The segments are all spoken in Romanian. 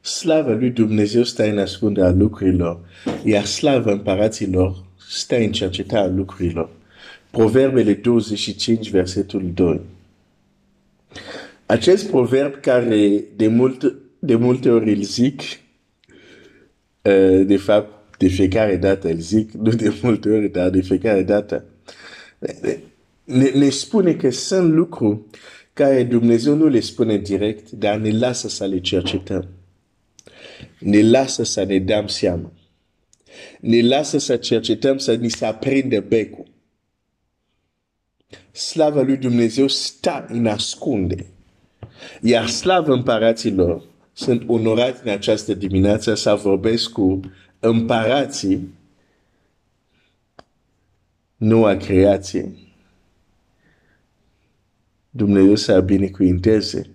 Slavă lui Dumnezeu stă în ascunderea lucrurilor, iar slavă împăraților stă în cercetarea lucrurilor. Proverbele 25, versetul 2. Acest proverb care de, mult, de multe ori îl zic, uh, de fapt, de fiecare dată îl zic, nu de multe ori, dar de fiecare dată, ne, ne spune că sunt lucruri care Dumnezeu nu le spune direct, dar ne lasă să le cercetăm. Ne lasă să ne dăm seama. Ne lasă să cercetăm, să ni se aprinde becul. Slava lui Dumnezeu stă în ascunde. Iar slavă împăraților sunt onorați în această dimineață să vorbesc cu împărații noua creație. Dumnezeu să binecuvinteze.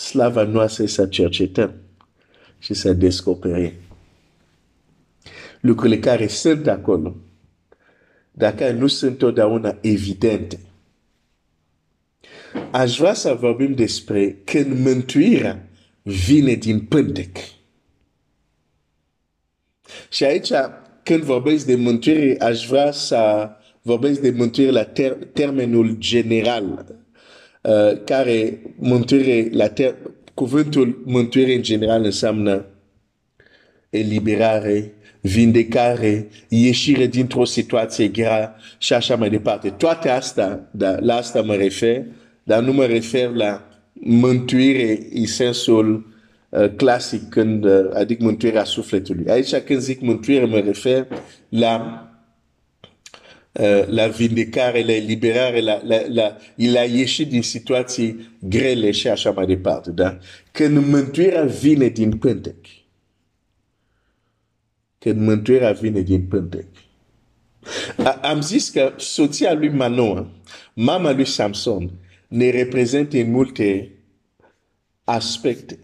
Slava noastră să cercetăm și să descoperim lucrurile care sunt acolo, dacă nu sunt totdeauna evidente. Aș vrea să vorbim despre când mântuirea vine din pântec. Și aici, când vorbesc de mântuire, aș vrea să vorbesc de mântuire la ter termenul general, uh, care mântuire, la ter cuvântul mântuire în general înseamnă eliberare, vindecare, ieșire dintr-o situație grea și așa mai departe. Toate astea, da, la asta mă refer, dar nu mă refer la mântuire în sensul uh, clasic, când, uh, adică mântuirea sufletului. Aici când zic mântuire mă refer la uh, la vindecare, la eliberare, la, la, la, el a ieșit din situații grele și așa mai departe. Da? Când mântuirea vine din pântec, când mântuirea vine din pântec. Am zis că soția lui Manoa, mama lui Samson, ne reprezintă în multe aspecte.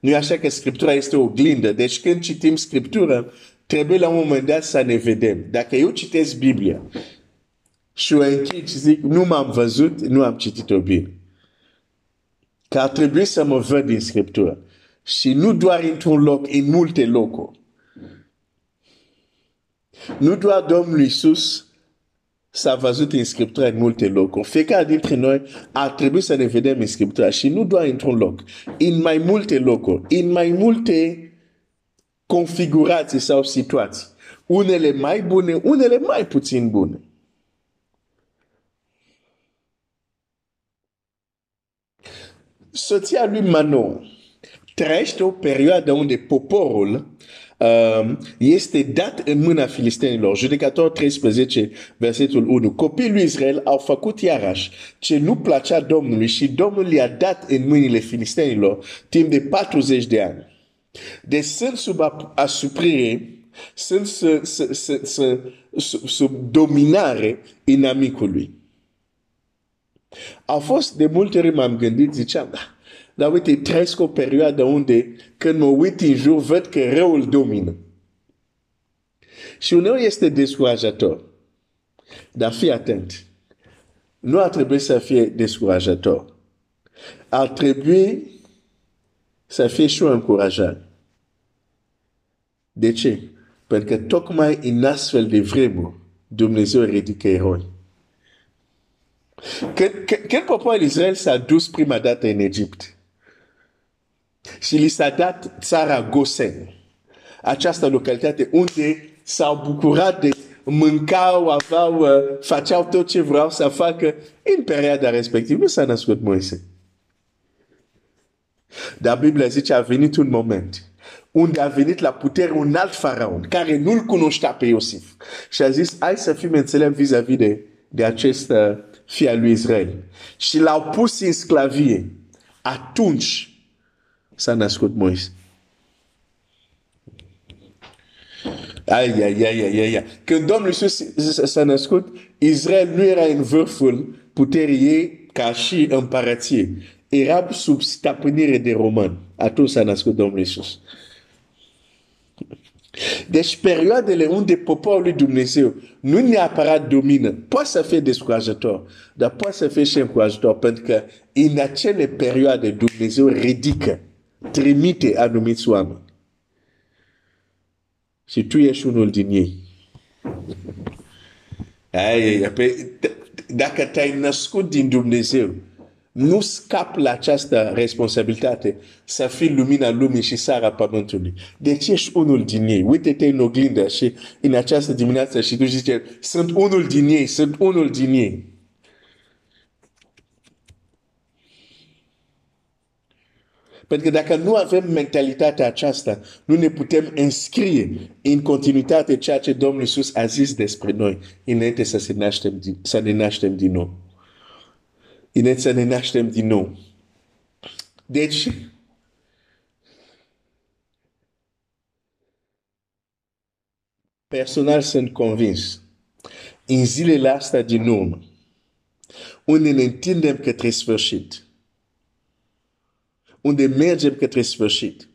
Nu e așa că Scriptura este o glindă. Deci când citim Scriptura, trebuie la un moment dat să ne vedem. Dacă eu citesc Biblia și o închid și zic, nu m-am văzut, nu am citit-o bine. Că ar trebui să mă văd din Scriptură. Și nu doar într-un loc, în multe locuri. Nu doar Domnul Iisus s-a văzut în Scriptură în multe locuri. Fiecare dintre noi ar trebui să ne vedem în Scriptură și nu doar într-un loc, în mai multe locuri, în mai multe configurații sau situații. Unele mai bune, unele mai puțin bune. Soția lui Manoa trăiește o perioadă unde poporul um, este dat în mâna filistenilor. Judecator 13, versetul 1. Copiii lui Israel au făcut iarăși ce nu plăcea Domnului și Domnul i-a dat în mâinile filistenilor timp de 40 de ani. Deci sunt sub asuprire, sunt sub dominare inamicului. A fost de multe ori m-am gândit, ziceam, da, dar uite, trăiesc o perioadă unde când mă uit în jur, văd că răul domină. Și uneori este descurajator. Dar fii atent. Nu ar trebui să fie descurajator. Ar trebui să fie și o încurajare. De ce? Pentru că tocmai în astfel de vremuri, Dumnezeu ridică eroi. Când, când poporul Israel s-a dus prima dată în Egipt, și li s-a dat țara Gosen, această localitate unde s-au bucurat de mâncau, aveau, uh, făceau tot ce vreau să facă în perioada respectivă. Nu s-a născut Moise. Dar Biblia zice a venit un moment unde a venit la putere un alt faraon care nu-l cunoștea pe Iosif. Și a zis, hai să fim înțelept vis-a-vis de, de acest uh, fie al lui Israel. Și l-au pus în sclavie. Atunci s-a născut Moise. Ai, ai, ai, ai, ai, ai. Când Domnul Iisus s-a născut, Israel nu era în vârful puterii ei ca și împărație. Era sub stăpânire de roman. Atunci s-a născut Domnul Iisus. Deci perioadele unde poporul lui Dumnezeu nu neapărat domină, poate să fie descurajator, dar poate să fie și încurajator, pentru că în acele perioade Dumnezeu ridică, trimite anumiți oameni. Și tu ești unul din ei. Ai, pe, dacă te-ai născut din Dumnezeu, nu scap la această responsabilitate să fii lumina lumii și sara pământului. Deci ești unul din ei. Uite-te în oglindă și în această dimineață și tu zice, sunt unul din ei, sunt unul din ei. Pentru că dacă nu avem mentalitatea aceasta, nu ne putem înscrie în continuitate ceea ce Domnul Iisus a zis despre noi, înainte să, se naștem, să ne naștem din nou. Înainte să ne naștem din nou. Deci, personal sunt convins, în zilele astea din urmă, unde ne întindem către sfârșit, unde mergem către sfârșit.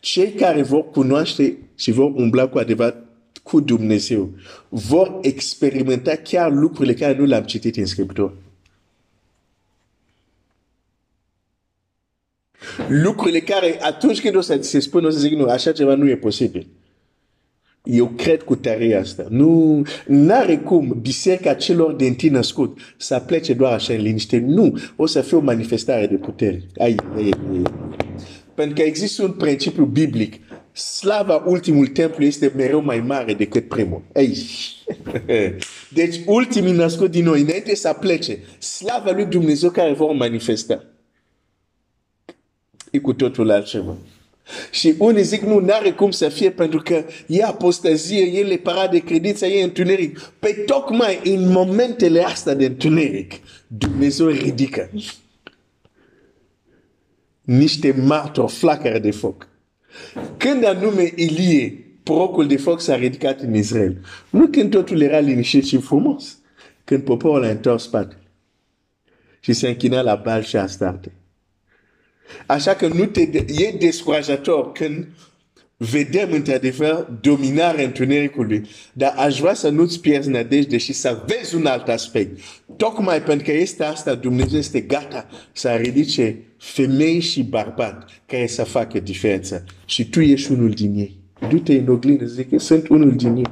Cei care vor cunoaște și vor umbla cu adevărat cu Dumnezeu vor experimenta chiar lucrurile care nu le-am citit în Scriptură. Lucrurile care atunci când o să se spun, o să zic, nu, așa ceva nu e posibil. Eu cred cu tare asta. Nu, n-are cum biserica celor din tine născut să plece doar așa în liniște. Nu, o să fie o manifestare de putere. Ai, ai, ai. Pentru că există un principiu biblic. Slava ultimul templu este mereu mai mare decât primul. Ei. Deci ultimii născut din noi, înainte să plece, slava lui Dumnezeu care vor manifesta. E cu totul altceva. Și unii zic, nu, n-are cum să fie pentru că e apostazie, e lepărat de credință, e întuneric. Pe tocmai în momentele astea de întuneric, Dumnezeu ridică niște martori, flacăre de foc. Când anume Ilie, procul de foc s-a ridicat în Israel, nu când totul era liniștit și frumos, când poporul a întors spatele și se închina la bal și Astarte. Așa că nu te, e descurajator când vedem într-adevăr dominarea întunericului, dar aș vrea să nu-ți pierzi nădejde și să vezi un alt aspect. Tocmai pentru că este asta, Dumnezeu este gata să ridice femei și bărbat care să facă diferența. Și tu ești unul din ei. Du-te în oglindă, zic, sunt unul din ei.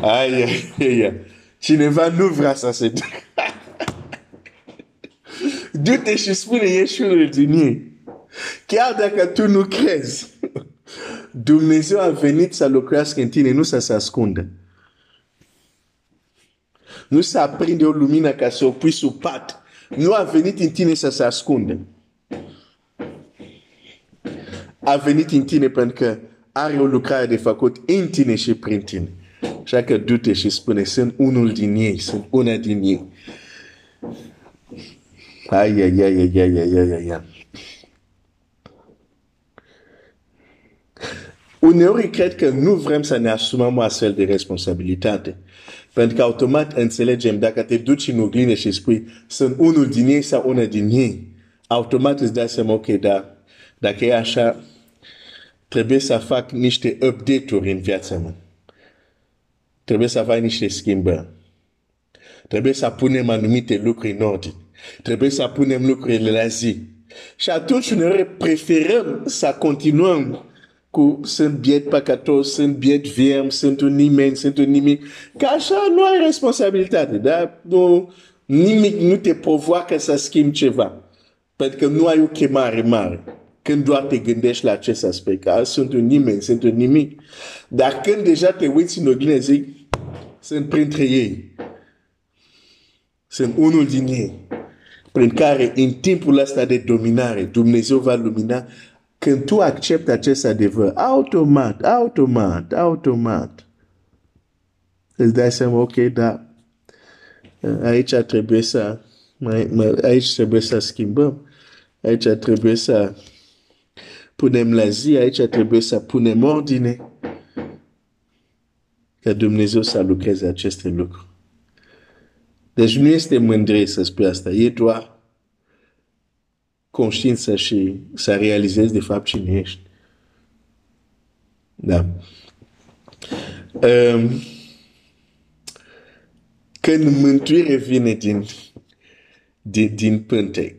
Ai, ai, ai. Cineva nu vrea să se Du-te și spune, ești unul din ei. Chiar dacă tu nu crezi, Dumnezeu a venit să lucrească în tine, nu să se ascundă. Nu să aprinde o lumină ca să o pui sub pat. Nu a venit în tine să se ascunde. A venit în tine pentru că are o lucrare de făcut în tine și prin tine. Așa că du-te și spune, sunt unul din ei, sunt una din ei. Ai, ai, ai, ai, ai, ai, ai, ai, ai. Uneori cred că nu vrem să ne asumăm o astfel de responsabilitate. Pentru că automat înțelegem, dacă te duci în oglindă și spui, sunt unul din ei sau una din ei, automat îți dai seama, ok, da, dacă e așa, trebuie să fac niște update-uri în viața mea. Trebuie să fac niște schimbări. Trebuie să punem anumite lucruri în ordine. Trebuie să punem lucrurile la zi. Și atunci uneori preferăm să continuăm cu sunt biet păcătos, sunt biet vierm, sunt un nimeni, sunt un nimic. Că așa nu ai responsabilitate, da? Nu, nimic nu te provoacă să schimbi ceva. Pentru că nu ai o chemare mare. Când doar te gândești la acest aspect, că sunt un nimeni, sunt un nimic. Dar când deja te uiți în oglindă, zic, sunt printre ei. Sunt unul din ei. Prin care, în timpul ăsta de dominare, Dumnezeu va lumina când tu accepti acest adevăr, automat, automat, automat, îți dai seama, ok, da, aici trebuie să, aici trebuie să schimbăm, aici trebuie să punem la zi, aici trebuie să punem ordine, ca Dumnezeu să lucreze aceste lucruri. Deci nu este mândrie să spui asta, e doar conștiință și să realizezi de fapt cine ești. Da. Um, când mântuire vine din, din, din pântec,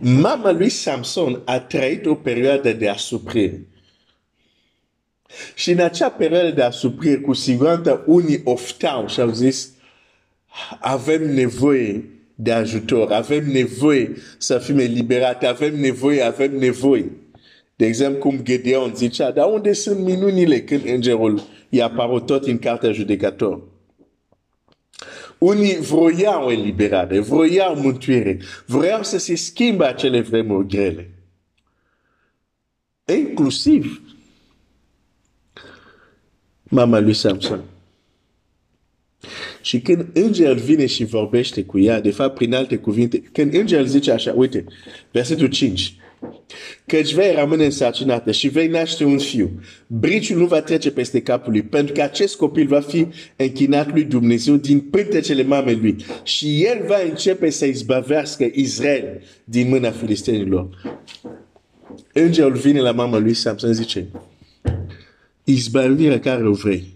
mama lui Samson a trăit o perioadă de asuprire. Și în acea perioadă de asuprire, cu siguranță, unii oftau și au zis, avem nevoie de ajutor, avem nevoie să fim eliberate, avem nevoie, avem nevoie. De exemplu, cum Gedeon zicea, dar unde sunt minunile când îngerul i apărut tot în cartea judecător? Unii vroiau eliberare, vroiau mântuire, vroiau să se schimbe acele vremuri grele. Inclusiv mama lui Samson. Și când înger vine și vorbește cu ea, de fapt prin alte cuvinte, când înger zice așa, uite, versetul 5, căci vei rămâne însărcinată și vei naște un fiu. Briciul nu va trece peste capul lui, pentru că acest copil va fi închinat lui Dumnezeu din pântecele mamei lui și el va începe să izbăvească Israel din mâna filistenilor. Îngerul vine la mama lui Samson zice, izbăvirea care o vrei.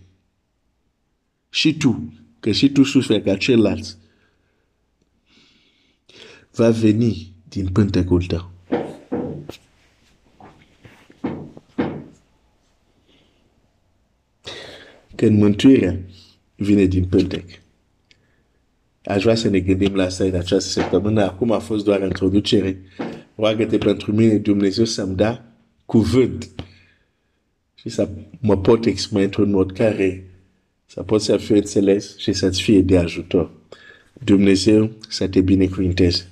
Și tu, că și tu suferi ca celălalt, va veni din pântecul tău. Când mântuirea vine din pântec. Aș vrea să ne gândim la asta în această săptămână. Acum a fost doar introducere. Roagă-te pentru mine, Dumnezeu, să-mi da cuvânt și să mă pot exprima într-un mod care să pot să fiu înțeles și să-ți fie de ajutor. Dumnezeu să te binecuvinteze.